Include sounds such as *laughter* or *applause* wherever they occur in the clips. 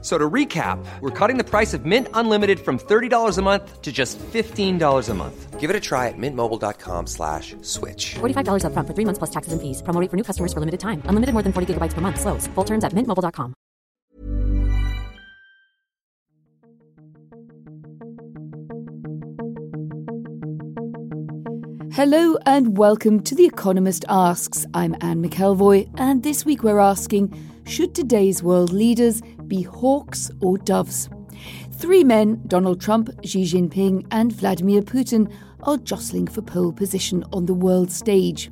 So to recap, we're cutting the price of Mint Unlimited from $30 a month to just $15 a month. Give it a try at mintmobile.com slash switch. $45 up front for three months plus taxes and fees. Promo rate for new customers for limited time. Unlimited more than 40 gigabytes per month. Slows. Full terms at mintmobile.com. Hello and welcome to The Economist Asks. I'm Anne McElvoy, and this week we're asking Should today's world leaders be hawks or doves? Three men, Donald Trump, Xi Jinping, and Vladimir Putin, are jostling for pole position on the world stage.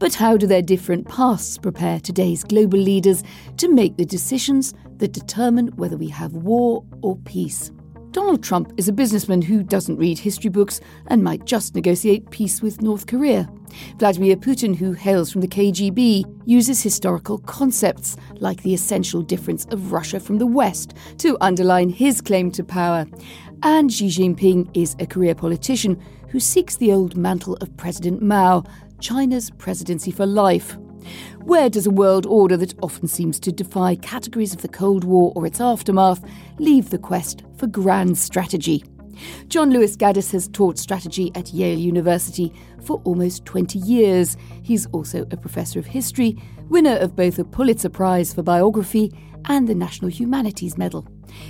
But how do their different pasts prepare today's global leaders to make the decisions that determine whether we have war or peace? Donald Trump is a businessman who doesn't read history books and might just negotiate peace with North Korea. Vladimir Putin, who hails from the KGB, uses historical concepts like the essential difference of Russia from the West to underline his claim to power. And Xi Jinping is a career politician who seeks the old mantle of President Mao, China's presidency for life. Where does a world order that often seems to defy categories of the Cold War or its aftermath leave the quest for grand strategy? John Lewis Gaddis has taught strategy at Yale University for almost 20 years. He's also a professor of history, winner of both a Pulitzer Prize for biography and the National Humanities Medal.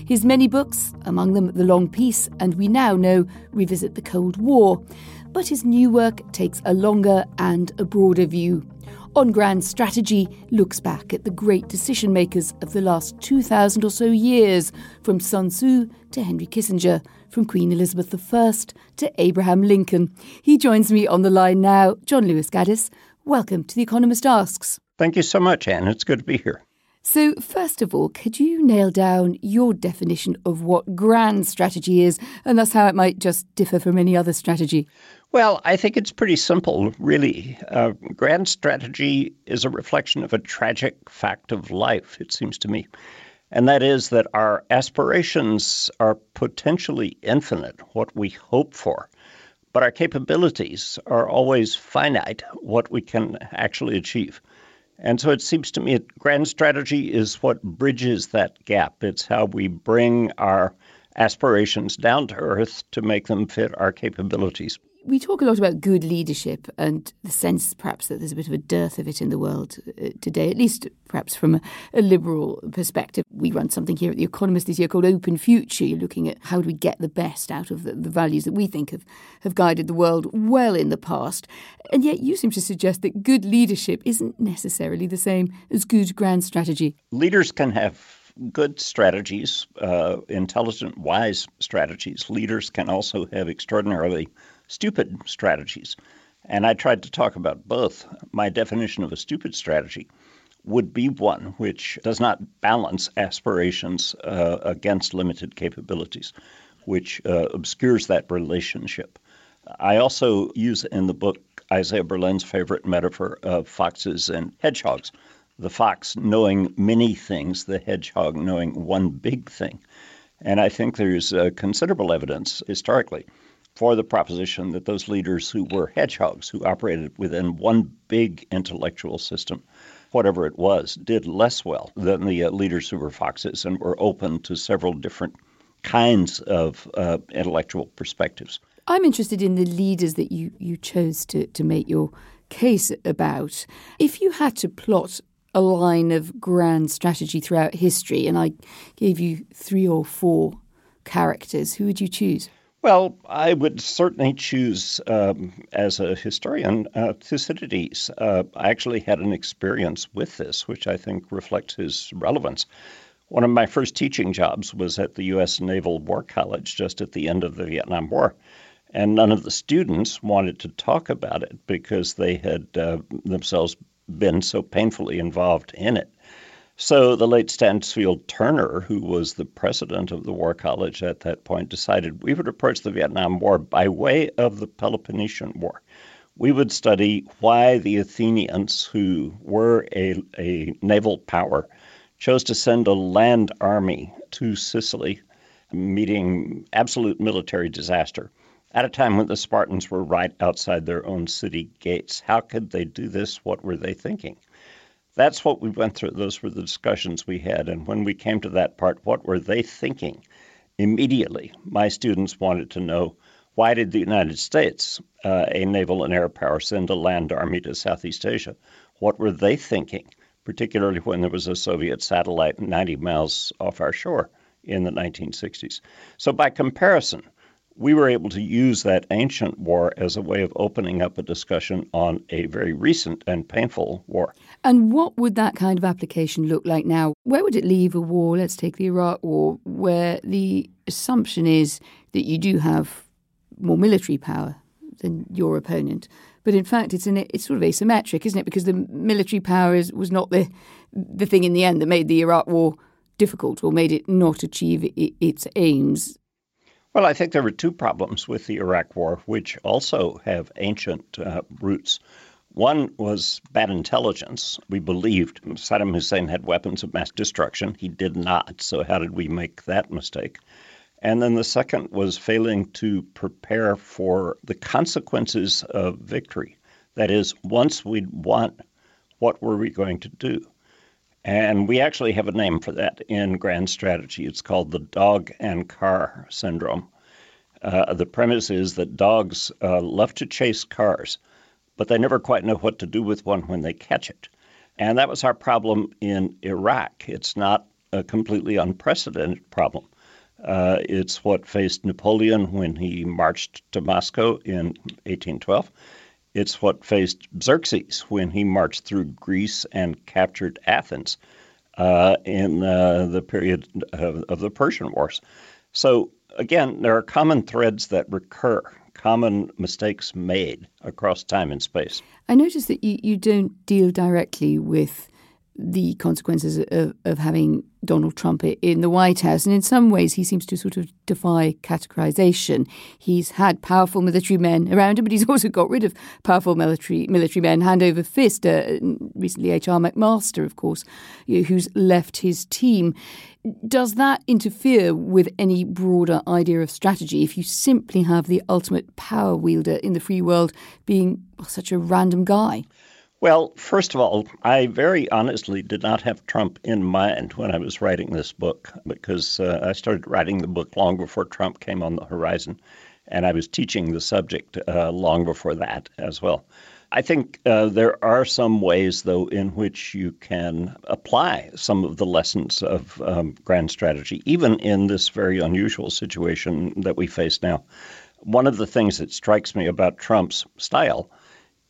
His many books, among them The Long Peace and We Now Know, revisit the Cold War. But his new work takes a longer and a broader view on grand strategy looks back at the great decision makers of the last 2,000 or so years, from Sun Tzu to Henry Kissinger, from Queen Elizabeth I to Abraham Lincoln. He joins me on the line now. John Lewis Gaddis, welcome to The Economist Asks. Thank you so much, Anne. It's good to be here. So, first of all, could you nail down your definition of what grand strategy is, and thus how it might just differ from any other strategy? Well, I think it's pretty simple, really. Uh, grand strategy is a reflection of a tragic fact of life, it seems to me. And that is that our aspirations are potentially infinite, what we hope for. But our capabilities are always finite, what we can actually achieve. And so it seems to me that grand strategy is what bridges that gap. It's how we bring our aspirations down to earth to make them fit our capabilities we talk a lot about good leadership and the sense perhaps that there's a bit of a dearth of it in the world uh, today, at least perhaps from a, a, liberal perspective. We run something here at The Economist this year called Open Future. You're looking at how do we get the best out of the, the values that we think have, have guided the world well in the past. And yet you seem to suggest that good leadership isn't necessarily the same as good grand strategy. Leaders can have good strategies, uh, intelligent, wise strategies. Leaders can also have extraordinarily stupid strategies. And I tried to talk about both. My definition of a stupid strategy would be one which does not balance aspirations uh, against limited capabilities, which uh, obscures that relationship. I also use in the book Isaiah Berlin's favorite metaphor of foxes and hedgehogs. The fox knowing many things, the hedgehog knowing one big thing. And I think there's uh, considerable evidence historically for the proposition that those leaders who were hedgehogs, who operated within one big intellectual system, whatever it was, did less well than the uh, leaders who were foxes and were open to several different kinds of uh, intellectual perspectives. I'm interested in the leaders that you, you chose to, to make your case about. If you had to plot a line of grand strategy throughout history, and I gave you three or four characters, who would you choose? Well, I would certainly choose, um, as a historian, uh, Thucydides. Uh, I actually had an experience with this, which I think reflects his relevance. One of my first teaching jobs was at the U.S. Naval War College just at the end of the Vietnam War. And none of the students wanted to talk about it because they had uh, themselves been so painfully involved in it. So the late Stansfield Turner, who was the president of the War College at that point, decided we would approach the Vietnam War by way of the Peloponnesian War. We would study why the Athenians, who were a, a naval power, chose to send a land army to Sicily, meeting absolute military disaster at a time when the Spartans were right outside their own city gates. How could they do this? What were they thinking? That's what we went through. Those were the discussions we had. And when we came to that part, what were they thinking? Immediately, my students wanted to know why did the United States, uh, a naval and air power, send a land army to Southeast Asia? What were they thinking, particularly when there was a Soviet satellite 90 miles off our shore in the 1960s? So, by comparison, we were able to use that ancient war as a way of opening up a discussion on a very recent and painful war. And what would that kind of application look like now? Where would it leave a war? Let's take the Iraq War, where the assumption is that you do have more military power than your opponent. But in fact, it's an, it's sort of asymmetric, isn't it? Because the military power is, was not the the thing in the end that made the Iraq War difficult or made it not achieve its aims. Well, I think there were two problems with the Iraq War, which also have ancient uh, roots. One was bad intelligence. We believed Saddam Hussein had weapons of mass destruction. He did not. So, how did we make that mistake? And then the second was failing to prepare for the consequences of victory. That is, once we'd won, what were we going to do? And we actually have a name for that in grand strategy. It's called the dog and car syndrome. Uh, the premise is that dogs uh, love to chase cars, but they never quite know what to do with one when they catch it. And that was our problem in Iraq. It's not a completely unprecedented problem. Uh, it's what faced Napoleon when he marched to Moscow in 1812. It's what faced Xerxes when he marched through Greece and captured Athens uh, in uh, the period of, of, the Persian Wars. So, again, there are common threads that recur, common mistakes made across time and space. I notice that you, you don't deal directly with the consequences of, of having Donald Trump in the White House. And in some ways, he seems to sort of defy categorization. He's had powerful military men around him, but he's *laughs* also got rid of powerful military military men hand over fist. Uh, recently, H.R. McMaster, of course, who's left his team. Does that interfere with any broader idea of strategy if you simply have the ultimate power wielder in the free world being such a random guy? Well, first of all, I very honestly did not have Trump in mind when I was writing this book because uh, I started writing the book long before Trump came on the horizon, and I was teaching the subject uh, long before that as well. I think uh, there are some ways, though, in which you can apply some of the lessons of um, grand strategy, even in this very unusual situation that we face now. One of the things that strikes me about Trump's style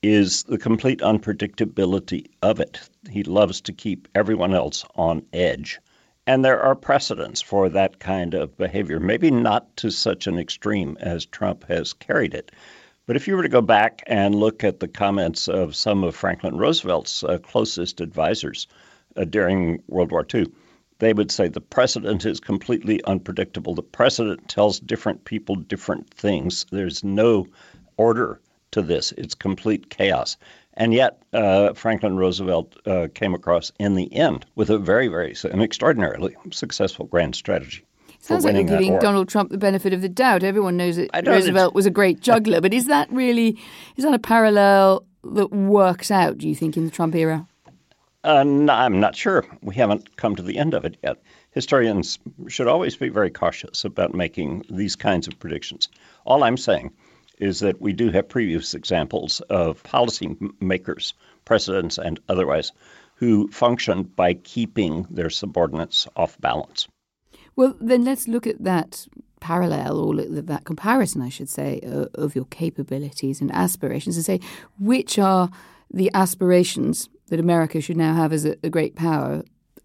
is the complete unpredictability of it. He loves to keep everyone else on edge. And there are precedents for that kind of behavior, maybe not to such an extreme as Trump has carried it. But if you were to go back and look at the comments of some of Franklin Roosevelt's uh, closest advisors uh, during World War II, they would say the president is completely unpredictable. The president tells different people different things. There's no order to this. It's complete chaos. And yet, uh, Franklin Roosevelt uh, came across in the end with a very, very, an extraordinarily successful grand strategy. Sounds like you're giving Donald Trump the benefit of the doubt. Everyone knows that Roosevelt was a great juggler, but is that really is that a parallel that works out? Do you think in the Trump era? Uh, no, I'm not sure. We haven't come to the end of it yet. Historians should always be very cautious about making these kinds of predictions. All I'm saying is that we do have previous examples of policymakers, presidents and otherwise, who functioned by keeping their subordinates off balance. Well, then let's look at that parallel or that comparison, I should say, of your capabilities and aspirations and say which are the aspirations that America should now have as a, great power,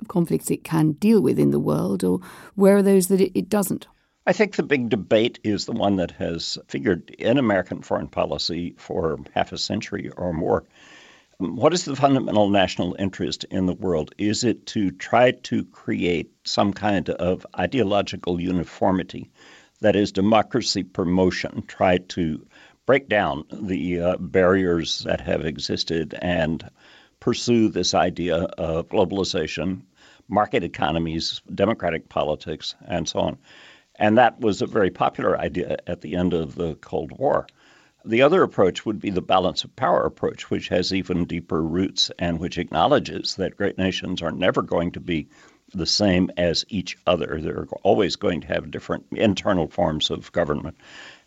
conflicts it can deal with in the world, or where are those that it doesn't? I think the big debate is the one that has figured in American foreign policy for half a century or more. What is the fundamental national interest in the world? Is it to try to create some kind of ideological uniformity that is democracy promotion, try to break down the uh, barriers that have existed and pursue this idea of globalization, market economies, democratic politics, and so on. And that was a very popular idea at the end of the Cold War. The other approach would be the balance of power approach, which has even deeper roots and which acknowledges that great nations are never going to be the same as each other. They're always going to have different internal forms of government.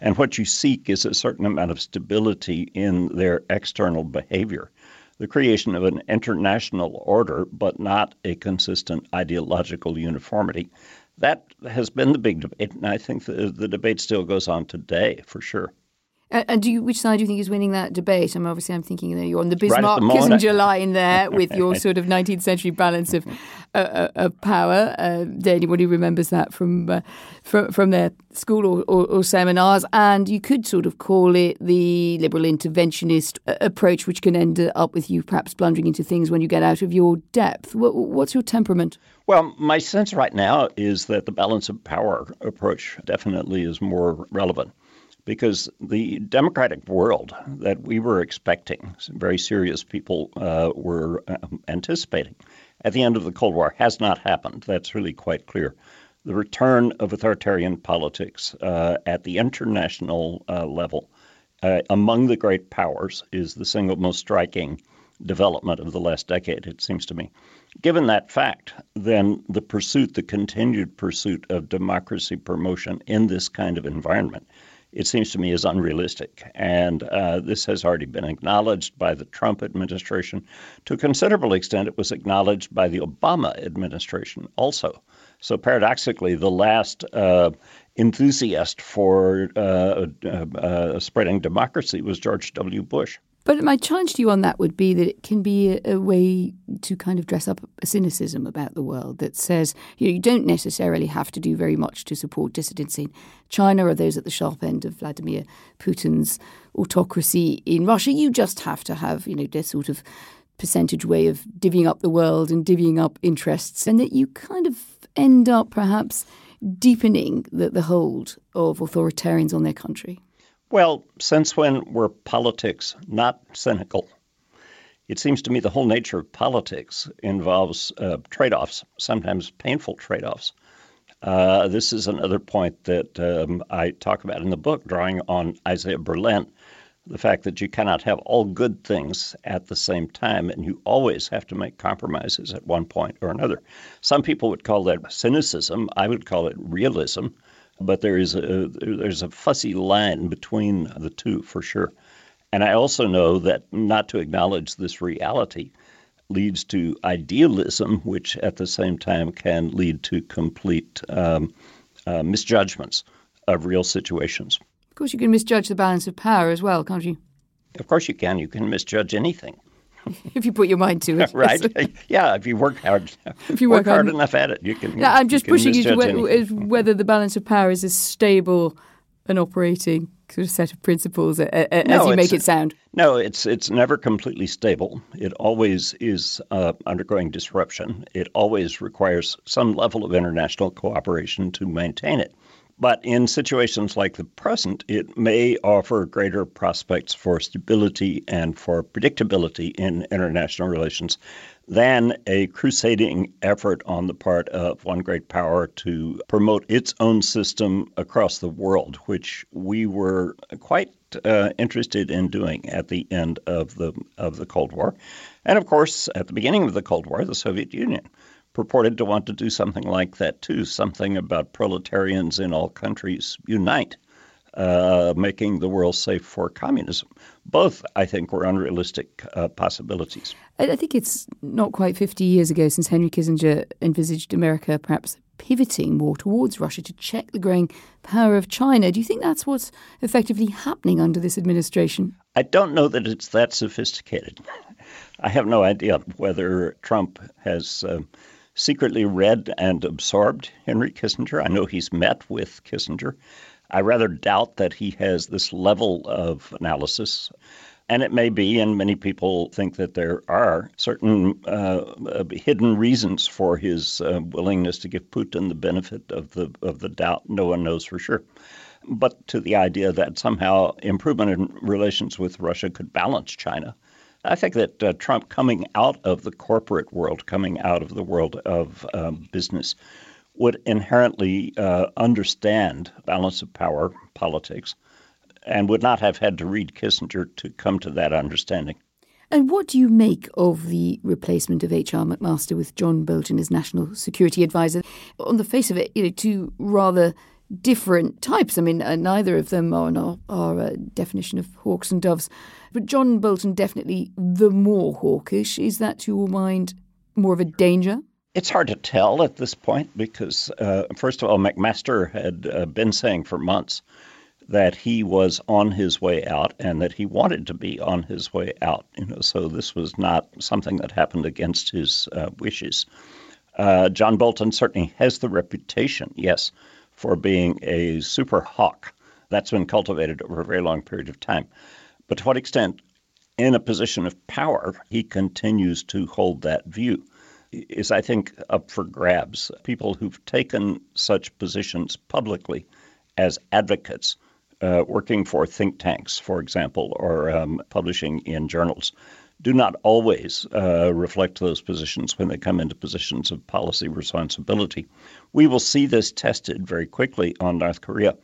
And what you seek is a certain amount of stability in their external behavior. The creation of an international order, but not a consistent ideological uniformity. That has been the big debate, and I think the, the debate still goes on today for sure. And do you, which side do you think is winning that debate? I'm obviously I'm thinking that you're on the Bismarck right Kissinger line there *laughs* with your sort of 19th century balance of *laughs* uh, of power. Uh, anybody remembers that from uh, from, from their school or, or, or, seminars? And you could sort of call it the liberal interventionist uh, approach, which can end up with you perhaps blundering into things when you get out of your depth. What, what's your temperament? Well, my sense right now is that the balance of power approach definitely is more relevant because the democratic world that we were expecting, very serious people uh, were um, anticipating at the end of the Cold War, has not happened. That's really quite clear. The return of authoritarian politics uh, at the international uh, level uh, among the great powers is the single most striking development of the last decade, it seems to me. Given that fact, then the pursuit, the continued pursuit of democracy promotion in this kind of environment it seems to me is unrealistic. And uh, this has already been acknowledged by the Trump administration. To a considerable extent, it was acknowledged by the Obama administration also. So paradoxically, the last uh, enthusiast for uh, uh, uh spreading democracy was George W. Bush. But my challenge to you on that would be that it can be a, a, way to kind of dress up a cynicism about the world that says you, know, you don't necessarily have to do very much to support dissidents in China or those at the sharp end of Vladimir Putin's autocracy in Russia. You just have to have, you know, this sort of percentage way of divvying up the world and divvying up interests, and that you kind of end up perhaps deepening the, the hold of authoritarians on their country. Well, since when were politics not cynical? It seems to me the whole nature of politics involves uh, trade offs, sometimes painful trade offs. Uh, this is another point that um, I talk about in the book, drawing on Isaiah Berlin the fact that you cannot have all good things at the same time, and you always have to make compromises at one point or another. Some people would call that cynicism. I would call it realism but there is a there's a fuzzy line between the two for sure. And I also know that not to acknowledge this reality leads to idealism, which at the same time can lead to complete um, uh, misjudgments of real situations. Of course, you can misjudge the balance of power as well, can't you? Of course, you can. You can misjudge anything. *laughs* if you put your mind to it. *laughs* right. *laughs* yeah, if you work hard, if you work, work hard, enough at it, you can. I'm just you pushing you to whether the balance of power is a stable and operating sort of set of principles no, as you make it sound. No, it's it's never completely stable. It always is uh, undergoing disruption. It always requires some level of international cooperation to maintain it. But in situations like the present, it may offer greater prospects for stability and for predictability in international relations than a crusading effort on the part of one great power to promote its own system across the world, which we were quite uh, interested in doing at the end of the of the Cold War, and of course at the beginning of the Cold War, the Soviet Union purported to want to do something like that too, something about proletarians in all countries unite, uh, making the world safe for communism. Both, I think, were unrealistic uh, possibilities. I think it's not quite 50 years ago since Henry Kissinger envisaged America perhaps pivoting more towards Russia to check the growing power of China. Do you think that's what's effectively happening under this administration? I don't know that it's that sophisticated. *laughs* I have no idea whether Trump has. Uh, secretly read and absorbed Henry Kissinger. I know he's met with Kissinger. I rather doubt that he has this level of analysis. And it may be, and many people think that there are certain uh, hidden reasons for his uh, willingness to give Putin the benefit of the of the doubt. No one knows for sure. But to the idea that somehow improvement in relations with Russia could balance China, I think that uh, Trump coming out of the corporate world, coming out of the world of um, business, would inherently uh, understand balance of power politics and would not have had to read Kissinger to come to that understanding. And what do you make of the replacement of H.R. McMaster with John Bolton as National Security Advisor? On the face of it, you know, two rather different types. I mean, uh, neither of them are our uh, definition of hawks and doves. But John Bolton definitely the more hawkish. Is that, to your mind, more of a danger? It's hard to tell at this point because, uh, first of all, McMaster had uh, been saying for months that he was on his way out and that he wanted to be on his way out. You know, so this was not something that happened against his uh, wishes. John Bolton certainly has the reputation, yes, for being a super hawk. That's been cultivated over a very long period of time. But to what extent, in a position of power, he continues to hold that view is, I think, up for grabs. People who've taken such positions publicly as advocates uh, working for think tanks, for example, or um, publishing in journals, do not always uh, reflect those positions when they come into positions of policy responsibility. We will see this tested very quickly on North Korea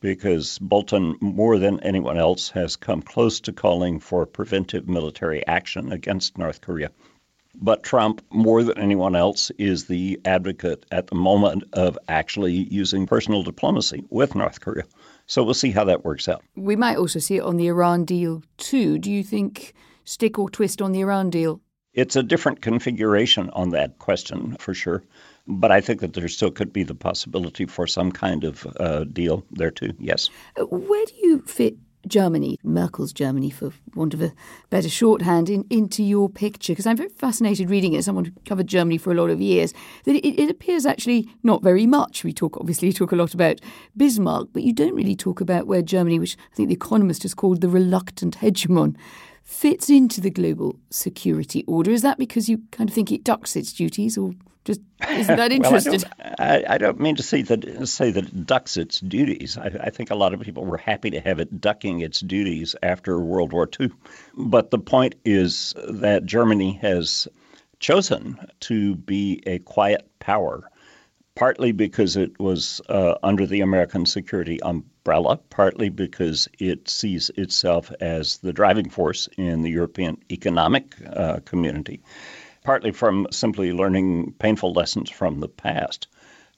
because Bolton, more than anyone else, has come close to calling for preventive military action against North Korea. But Trump, more than anyone else, is the advocate at the moment of actually using personal diplomacy with North Korea. So we'll see how that works out. We might also see it on the Iran deal too. Do you think stick or twist on the Iran deal? It's a different configuration on that question for sure. But I think that there still could be the possibility for some kind of uh, deal there too, yes. Uh, where do you fit Germany, Merkel's Germany, for want of a better shorthand, in, into your picture? Because I'm very fascinated reading it. Someone who covered Germany for a lot of years, that it, it appears actually not very much. We talk obviously you talk a lot about Bismarck, but you don't really talk about where Germany, which I think the Economist has called the reluctant hegemon, fits into the global security order. Is that because you kind of think it ducks its duties, or just isn't that interested? *laughs* well, I, don't, I, I, don't, mean to say that say that it ducks its duties. I, I, think a lot of people were happy to have it ducking its duties after World War II. But the point is that Germany has chosen to be a quiet power, partly because it was uh, under the American security umbrella, partly because it sees itself as the driving force in the European economic uh, community partly from simply learning painful lessons from the past.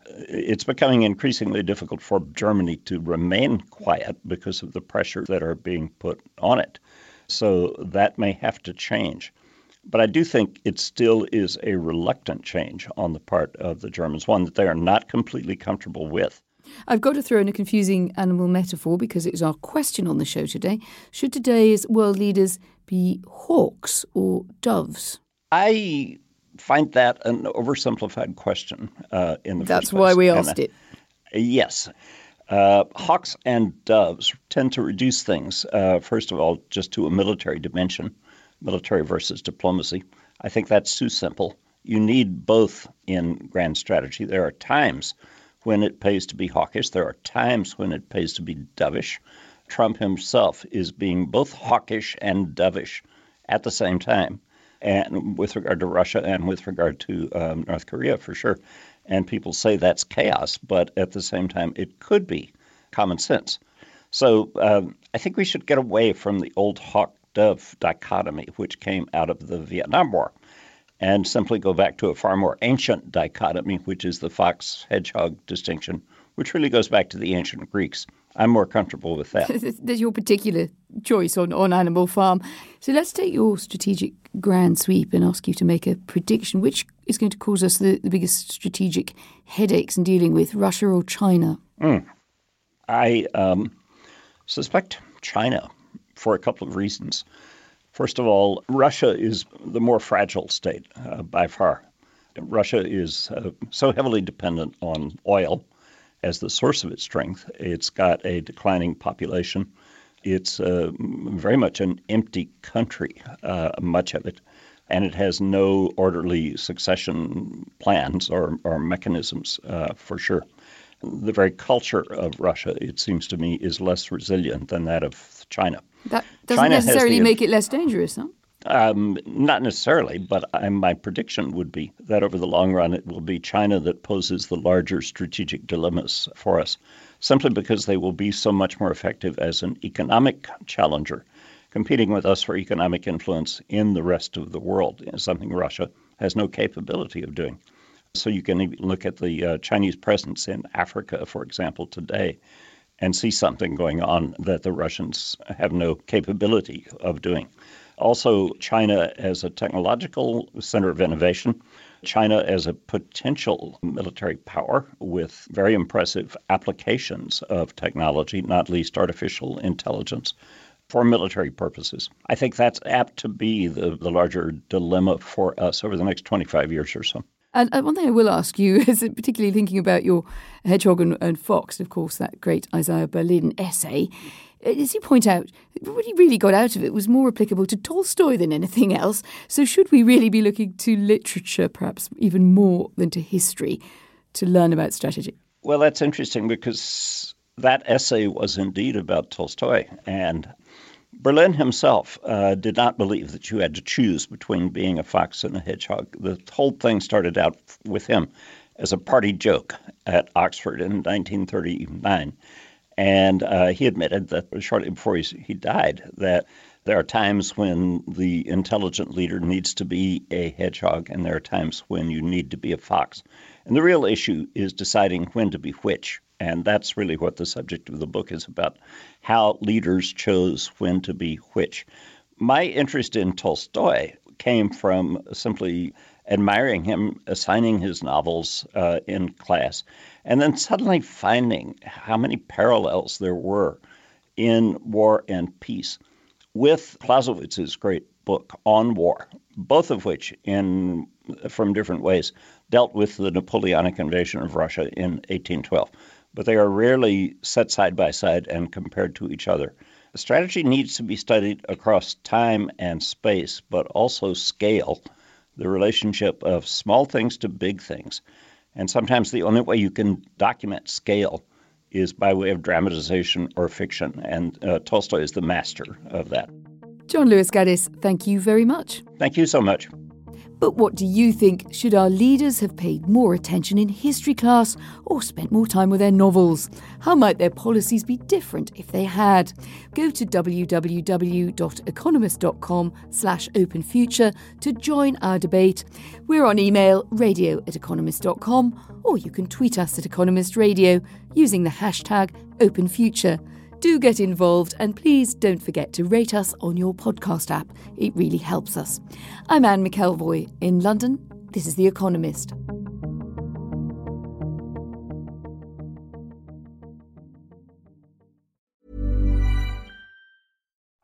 It's becoming increasingly difficult for Germany to remain quiet because of the pressure that are being put on it. So that may have to change. But I do think it still is a reluctant change on the part of the Germans, one that they are not completely comfortable with. I've got to throw in a confusing animal metaphor because it's our question on the show today. Should today's world leaders be hawks or doves? I find that an oversimplified question uh, in the That's first place. why we asked and, uh, it. Yes. Uh, hawks and doves tend to reduce things, uh, first of all, just to a military dimension, military versus diplomacy. I think that's too simple. You need both in grand strategy. There are times when it pays to be hawkish, there are times when it pays to be dovish. Trump himself is being both hawkish and dovish at the same time and with regard to Russia and with regard to um, North Korea for sure. And people say that's chaos, but at the same time, it could be common sense. So um, I think we should get away from the old hawk dove dichotomy, which came out of the Vietnam War, and simply go back to a far more ancient dichotomy, which is the fox hedgehog distinction, which really goes back to the ancient Greeks. I'm more comfortable with that. *laughs* That's your particular choice on, on Animal Farm. So let's take your strategic grand sweep and ask you to make a prediction. Which is going to cause us the, the biggest strategic headaches in dealing with, Russia or China? Mm. I um, suspect China for a couple of reasons. First of all, Russia is the more fragile state uh, by far. Russia is uh, so heavily dependent on oil as the source of its strength. It's got a declining population. It's uh, very much an empty country, uh, much of it, and it has no orderly succession plans or, or mechanisms uh, for sure. The very culture of Russia, it seems to me, is less resilient than that of China. That doesn't China necessarily the, make it less dangerous, huh? Um, not necessarily, but I, my prediction would be that over the long run, it will be China that poses the larger strategic dilemmas for us, simply because they will be so much more effective as an economic challenger, competing with us for economic influence in the rest of the world, something Russia has no capability of doing. So you can look at the uh, Chinese presence in Africa, for example, today, and see something going on that the Russians have no capability of doing. Also, China as a technological center of innovation, China as a potential military power with very impressive applications of technology, not least artificial intelligence, for military purposes. I think that's apt to be the, the larger dilemma for us over the next 25 years or so. And uh, one thing I will ask you *laughs* is particularly thinking about your Hedgehog and, and Fox, of course, that great Isaiah Berlin essay. Uh, as you point out, what he really got out of it was more applicable to Tolstoy than anything else. So, should we really be looking to literature, perhaps even more than to history, to learn about strategy? Well, that's interesting because that essay was indeed about Tolstoy. And Berlin himself uh, did not believe that you had to choose between being a fox and a hedgehog. The whole thing started out with him as a party joke at Oxford in 1939. And uh, he admitted that shortly before he, he died that there are times when the intelligent leader needs to be a hedgehog, and there are times when you need to be a fox. And the real issue is deciding when to be which. And that's really what the subject of the book is about how leaders chose when to be which. My interest in Tolstoy came from simply admiring him, assigning his novels uh, in class, and then suddenly finding how many parallels there were in War and Peace with Clausewitz's great book on war, both of which, in from different ways, dealt with the Napoleonic invasion of Russia in 1812. But they are rarely set side by side and compared to each other. Strategy needs to be studied across time and space, but also scale, the relationship of small things to big things. And sometimes the only way you can document scale is by way of dramatization or fiction. And uh, Tolstoy is the master of that. John Lewis Gaddis, thank you very much. Thank you so much. But what do you think? Should our leaders have paid more attention in history class or spent more time with their novels? How might their policies be different if they had? Go to www.economist.com slash openfuture to join our debate. We're on email radio at economist.com or you can tweet us at Economist Radio using the hashtag openfuture. Do get involved and please don't forget to rate us on your podcast app. It really helps us. I'm Anne McElvoy in London. This is The Economist.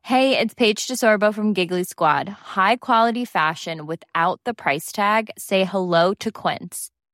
Hey, it's Paige DeSorbo from Giggly Squad. High quality fashion without the price tag? Say hello to Quince.